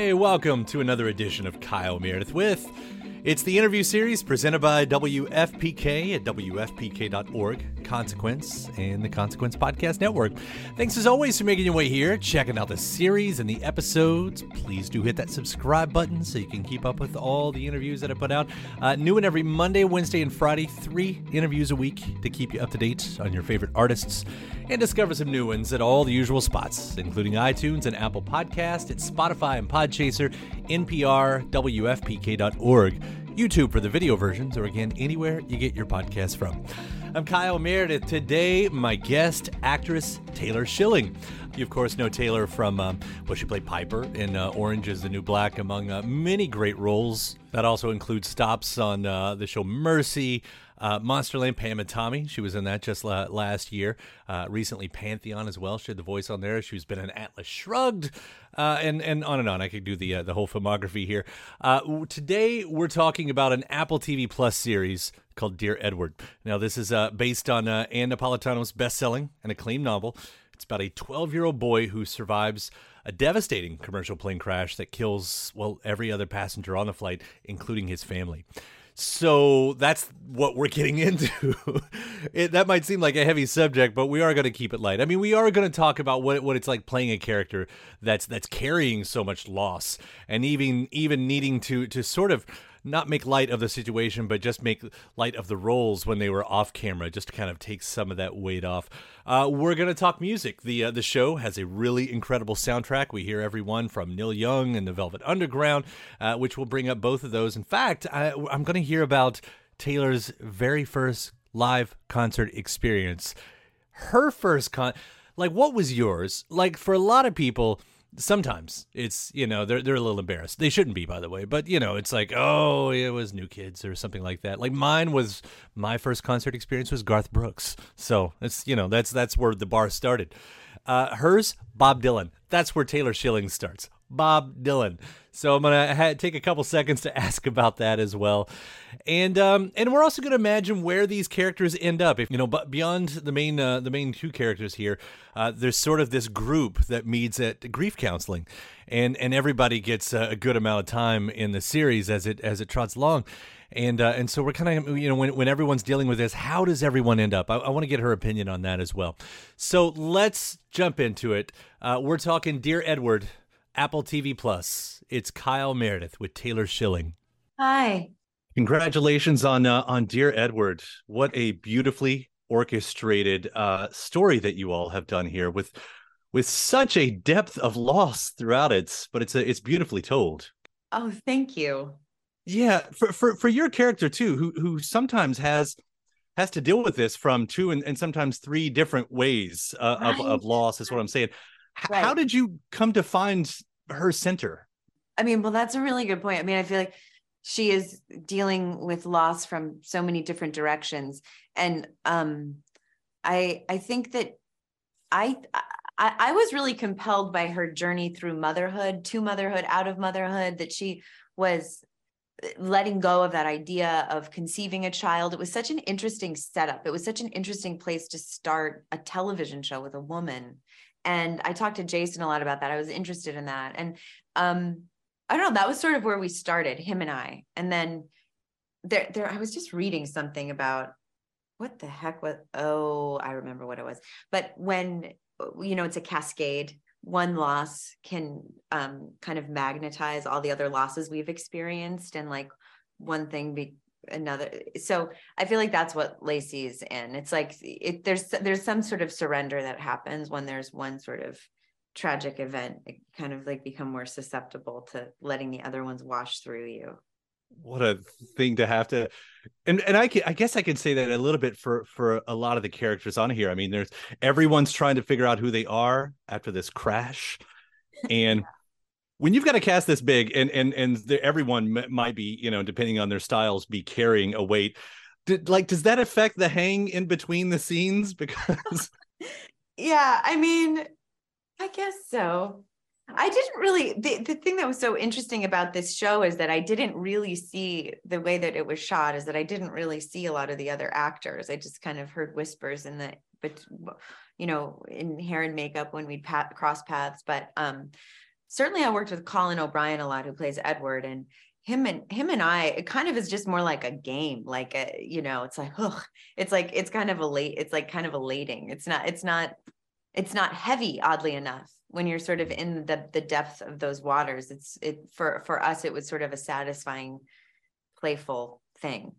Hey, welcome to another edition of Kyle Meredith with. It's the interview series presented by WFPK at WFPK.org, Consequence, and the Consequence Podcast Network. Thanks as always for making your way here, checking out the series and the episodes. Please do hit that subscribe button so you can keep up with all the interviews that I put out. Uh, new and every Monday, Wednesday, and Friday, three interviews a week to keep you up to date on your favorite artists and discover some new ones at all the usual spots, including iTunes and Apple Podcast, at Spotify and Podchaser, NPR, WFPK.org, YouTube for the video versions, or again, anywhere you get your podcast from. I'm Kyle Meredith. Today, my guest, actress Taylor Schilling. You, of course, know Taylor from, um, well, she played Piper in uh, Orange is the New Black, among uh, many great roles. That also includes stops on uh, the show Mercy, uh, Monsterland, Pam and Tommy. She was in that just la- last year. Uh, recently, Pantheon as well. She had the voice on there. She's been in Atlas Shrugged, uh, and and on and on. I could do the uh, the whole filmography here. Uh, today, we're talking about an Apple TV Plus series called Dear Edward. Now, this is uh, based on uh, Ann Napolitano's best-selling and acclaimed novel. It's about a 12-year-old boy who survives a devastating commercial plane crash that kills well every other passenger on the flight, including his family. So that's what we're getting into. it, that might seem like a heavy subject, but we are going to keep it light. I mean, we are going to talk about what what it's like playing a character that's that's carrying so much loss and even even needing to to sort of not make light of the situation, but just make light of the roles when they were off camera, just to kind of take some of that weight off. Uh, we're going to talk music. The uh, the show has a really incredible soundtrack. We hear everyone from Neil Young and the Velvet Underground, uh, which will bring up both of those. In fact, I, I'm going to hear about Taylor's very first live concert experience. Her first con, like, what was yours? Like, for a lot of people sometimes it's you know they're they're a little embarrassed. They shouldn't be, by the way. But you know, it's like oh, it was New Kids or something like that. Like mine was my first concert experience was Garth Brooks. So it's you know that's that's where the bar started. Uh, hers, Bob Dylan. That's where Taylor Schilling starts. Bob Dylan. So I'm gonna ha- take a couple seconds to ask about that as well, and um, and we're also gonna imagine where these characters end up. If you know, but beyond the main uh, the main two characters here, uh, there's sort of this group that meets at grief counseling, and and everybody gets a, good amount of time in the series as it as it trots along. And uh, and so we're kind of you know when when everyone's dealing with this, how does everyone end up? I, I want to get her opinion on that as well. So let's jump into it. Uh, we're talking Dear Edward, Apple TV Plus. It's Kyle Meredith with Taylor Schilling. Hi. Congratulations on uh, on Dear Edward. What a beautifully orchestrated uh, story that you all have done here with with such a depth of loss throughout it, but it's a, it's beautifully told. Oh, thank you. Yeah, for for for your character too, who who sometimes has has to deal with this from two and, and sometimes three different ways uh, Right. of of loss is what I'm saying. H- Right. How did you come to find her center? I mean, well, that's a really good point. I mean, I feel like she is dealing with loss from so many different directions. And um I I think that I I, I was really compelled by her journey through motherhood, to motherhood, out of motherhood, that she was letting go of that idea of conceiving a child. It was such an interesting setup. It was such an interesting place to start a television show with a woman. And I talked to Jason a lot about that. I was interested in that. And um, I don't know, that was sort of where we started, him and I. And then there, there, I was just reading something about what the heck was, oh, I remember what it was. But when, you know, it's a cascade, one loss can um, kind of magnetize all the other losses we've experienced. And like one thing be another. So I feel like that's what Lacey's in. It's like, it, there's, there's some sort of surrender that happens when there's one sort of tragic event it kind of like become more susceptible to letting the other ones wash through you what a thing to have to and and I can, I guess I can say that a little bit for for a lot of the characters on here. I mean, there's everyone's trying to figure out who they are after this crash, and when you've got a cast this big, and and and everyone m- might be, you know, depending on their styles, be carrying a weight. Did, like, does that affect the hang in between the scenes? Because yeah, I mean, I guess so. I didn't really the, the thing that was so interesting about this show is that I didn't really see the way that it was shot is that I didn't really see a lot of the other actors. I just kind of heard whispers in the but you know in hair and makeup when we'd pat, cross paths. But um certainly I worked with Colin O'Brien a lot who plays Edward and him and him and I it kind of is just more like a game like a you know it's like oh it's like it's kind of a late it's like kind of elating. It's not it's not it's not heavy oddly enough when you're sort of in the the depth of those waters. It's it for for us it was sort of a satisfying playful thing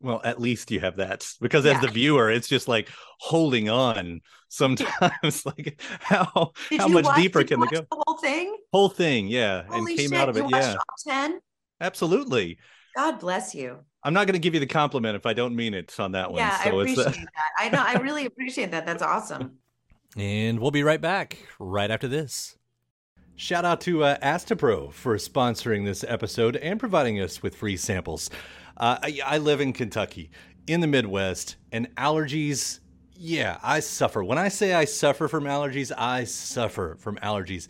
well at least you have that because as the viewer it's just like holding on sometimes like how Did how much watch, deeper can they go the whole thing whole thing yeah Holy and came shit, out of it yeah 10 absolutely god bless you I'm not going to give you the compliment if I don't mean it on that one. Yeah, so I uh, appreciate that. I know. I really appreciate that. That's awesome. And we'll be right back right after this. Shout out to uh, Astepro for sponsoring this episode and providing us with free samples. Uh, I, I live in Kentucky, in the Midwest, and allergies, yeah, I suffer. When I say I suffer from allergies, I suffer from allergies.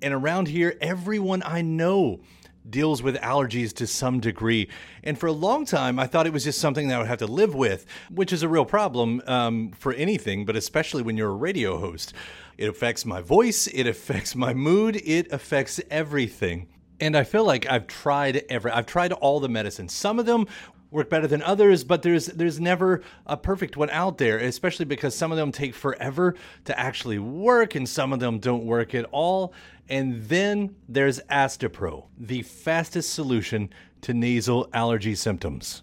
And around here, everyone I know deals with allergies to some degree. And for a long time, I thought it was just something that I would have to live with, which is a real problem um, for anything, but especially when you're a radio host. It affects my voice, it affects my mood, it affects everything. And I feel like I've tried every I've tried all the medicines. Some of them work better than others, but there's there's never a perfect one out there, especially because some of them take forever to actually work and some of them don't work at all. And then there's Astepro, the fastest solution to nasal allergy symptoms.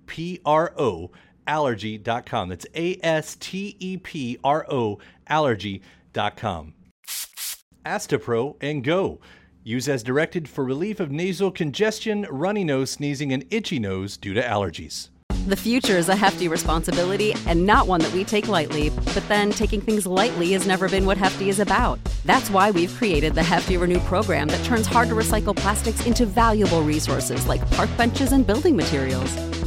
P R O allergy.com. That's A S T E P R O allergy.com. Astepro and go. Use as directed for relief of nasal congestion, runny nose, sneezing, and itchy nose due to allergies. The future is a hefty responsibility and not one that we take lightly, but then taking things lightly has never been what Hefty is about. That's why we've created the Hefty Renew program that turns hard to recycle plastics into valuable resources like park benches and building materials.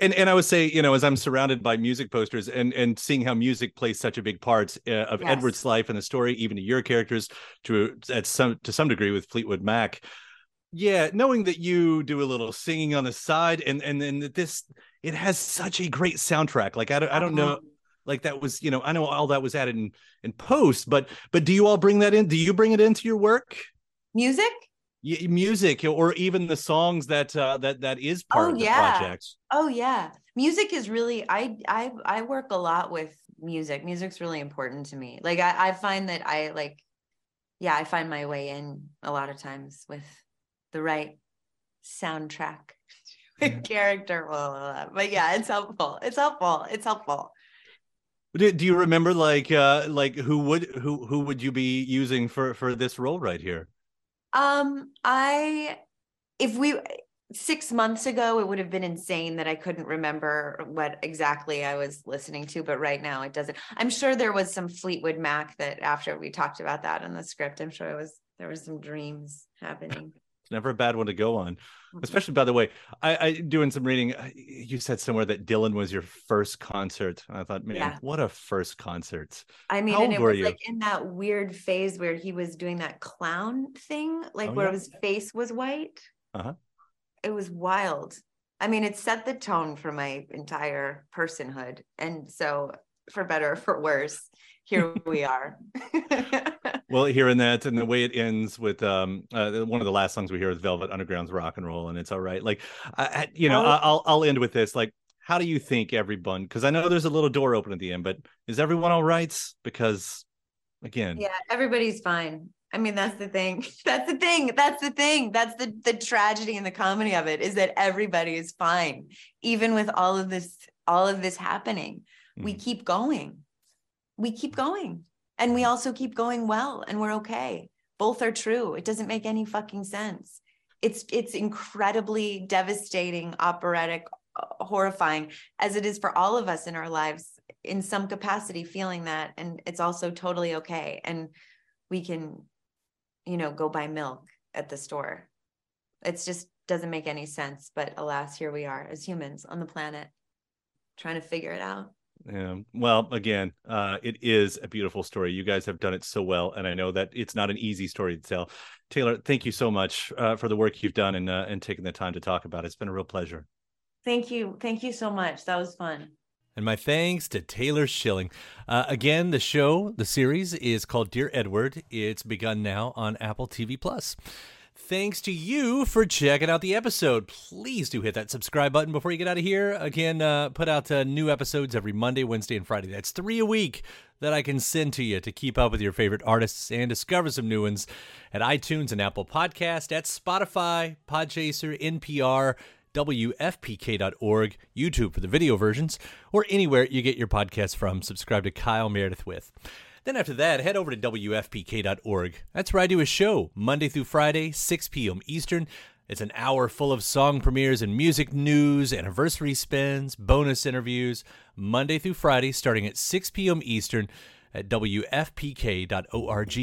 And and I would say, you know, as I'm surrounded by music posters and and seeing how music plays such a big part uh, of Yes. Edward's life and the story, even to your characters, to at some to some degree with Fleetwood Mac. Yeah, knowing that you do a little singing on the side, and and then that this it has such a great soundtrack. Like I don't I don't know, Uh-huh. like that was you know I know all that was added in in post, but but do you all bring that in? Do you bring it into your work? Music? Music or even the songs that uh, that that is part Oh, of the yeah. project. Oh yeah. Music is really I I I work a lot with music. Music's really important to me. Like I, I find that I like yeah, I find my way in a lot of times with the right soundtrack character. Blah, blah, blah. But yeah, it's helpful. It's helpful. It's helpful. Do, do you remember like uh like who would who who would you be using for for this role right here? Um, I if we six months ago, it would have been insane that I couldn't remember what exactly I was listening to, but right now it doesn't. I'm sure there was some Fleetwood Mac that after we talked about that in the script, I'm sure it was there was some dreams happening. It's never a bad one to go on. Especially by the way, I, I doing some reading. uh, You said somewhere that Dylan was your first concert. I thought, man, Yeah. what a first concert! I mean, How and it was you? like in that weird phase where he was doing that clown thing, like Oh, where yeah. his face was white. Uh-huh. It was wild. I mean, it set the tone for my entire personhood. And so, for better or for worse, here we are. Well, hearing that and the way it ends with um uh, one of the last songs we hear is Velvet Underground's "Rock and Roll," and it's all right. Like, I, I, you know, Oh. I- I'll I'll end with this. Like, how do you think everyone? Because I know there's a little door open at the end, but is everyone all right? Because again, yeah, everybody's fine. I mean, that's the thing. That's the thing. That's the thing. That's the the tragedy and the comedy of it is that everybody is fine, even with all of this, all of this happening. We Mhm. keep going. We keep going, and we also keep going well, and we're okay. Both are true. It doesn't make any fucking sense. It's it's incredibly devastating, operatic, horrifying, as it is for all of us in our lives in some capacity feeling that and it's also totally okay and we can you know go buy milk at the store it's just doesn't make any sense but alas here we are as humans on the planet trying to figure it out Yeah. Well, again, uh, it is a beautiful story. You guys have done it so well, and I know that it's not an easy story to tell. Taylor, thank you so much uh, for the work you've done and uh, and taking the time to talk about it. It's been a real pleasure. thank you thank you so much that was fun And my thanks to Taylor Schilling. Uh, again, the show, the series is called Dear Edward. It's begun now on Apple TV Plus. Thanks to you for checking out the episode. Please do hit that subscribe button before you get out of here. Again, uh, put out uh, new episodes every Monday, Wednesday, and Friday. That's three a week that I can send to you to keep up with your favorite artists and discover some new ones at iTunes and Apple Podcast, at Spotify, Podchaser, NPR, WFPK.org, YouTube for the video versions, or anywhere you get your podcasts from. Subscribe to Kyle Meredith with. Then after that, head over to WFPK.org. That's where I do a show Monday through Friday, 6 p.m. Eastern. It's an hour full of song premieres and music news, anniversary spins, bonus interviews, Monday through Friday, starting at 6 p.m. Eastern at WFPK.org.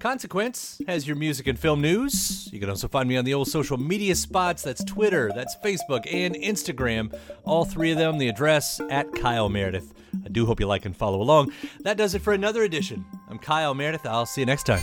Consequence has your music and film news. You can also find me on the old social media spots. That's Twitter, that's Facebook, and Instagram. All three of them, the address at Kyle Meredith. I do hope you like and follow along. That does it for another edition. I'm Kyle Meredith. I'll see you next time.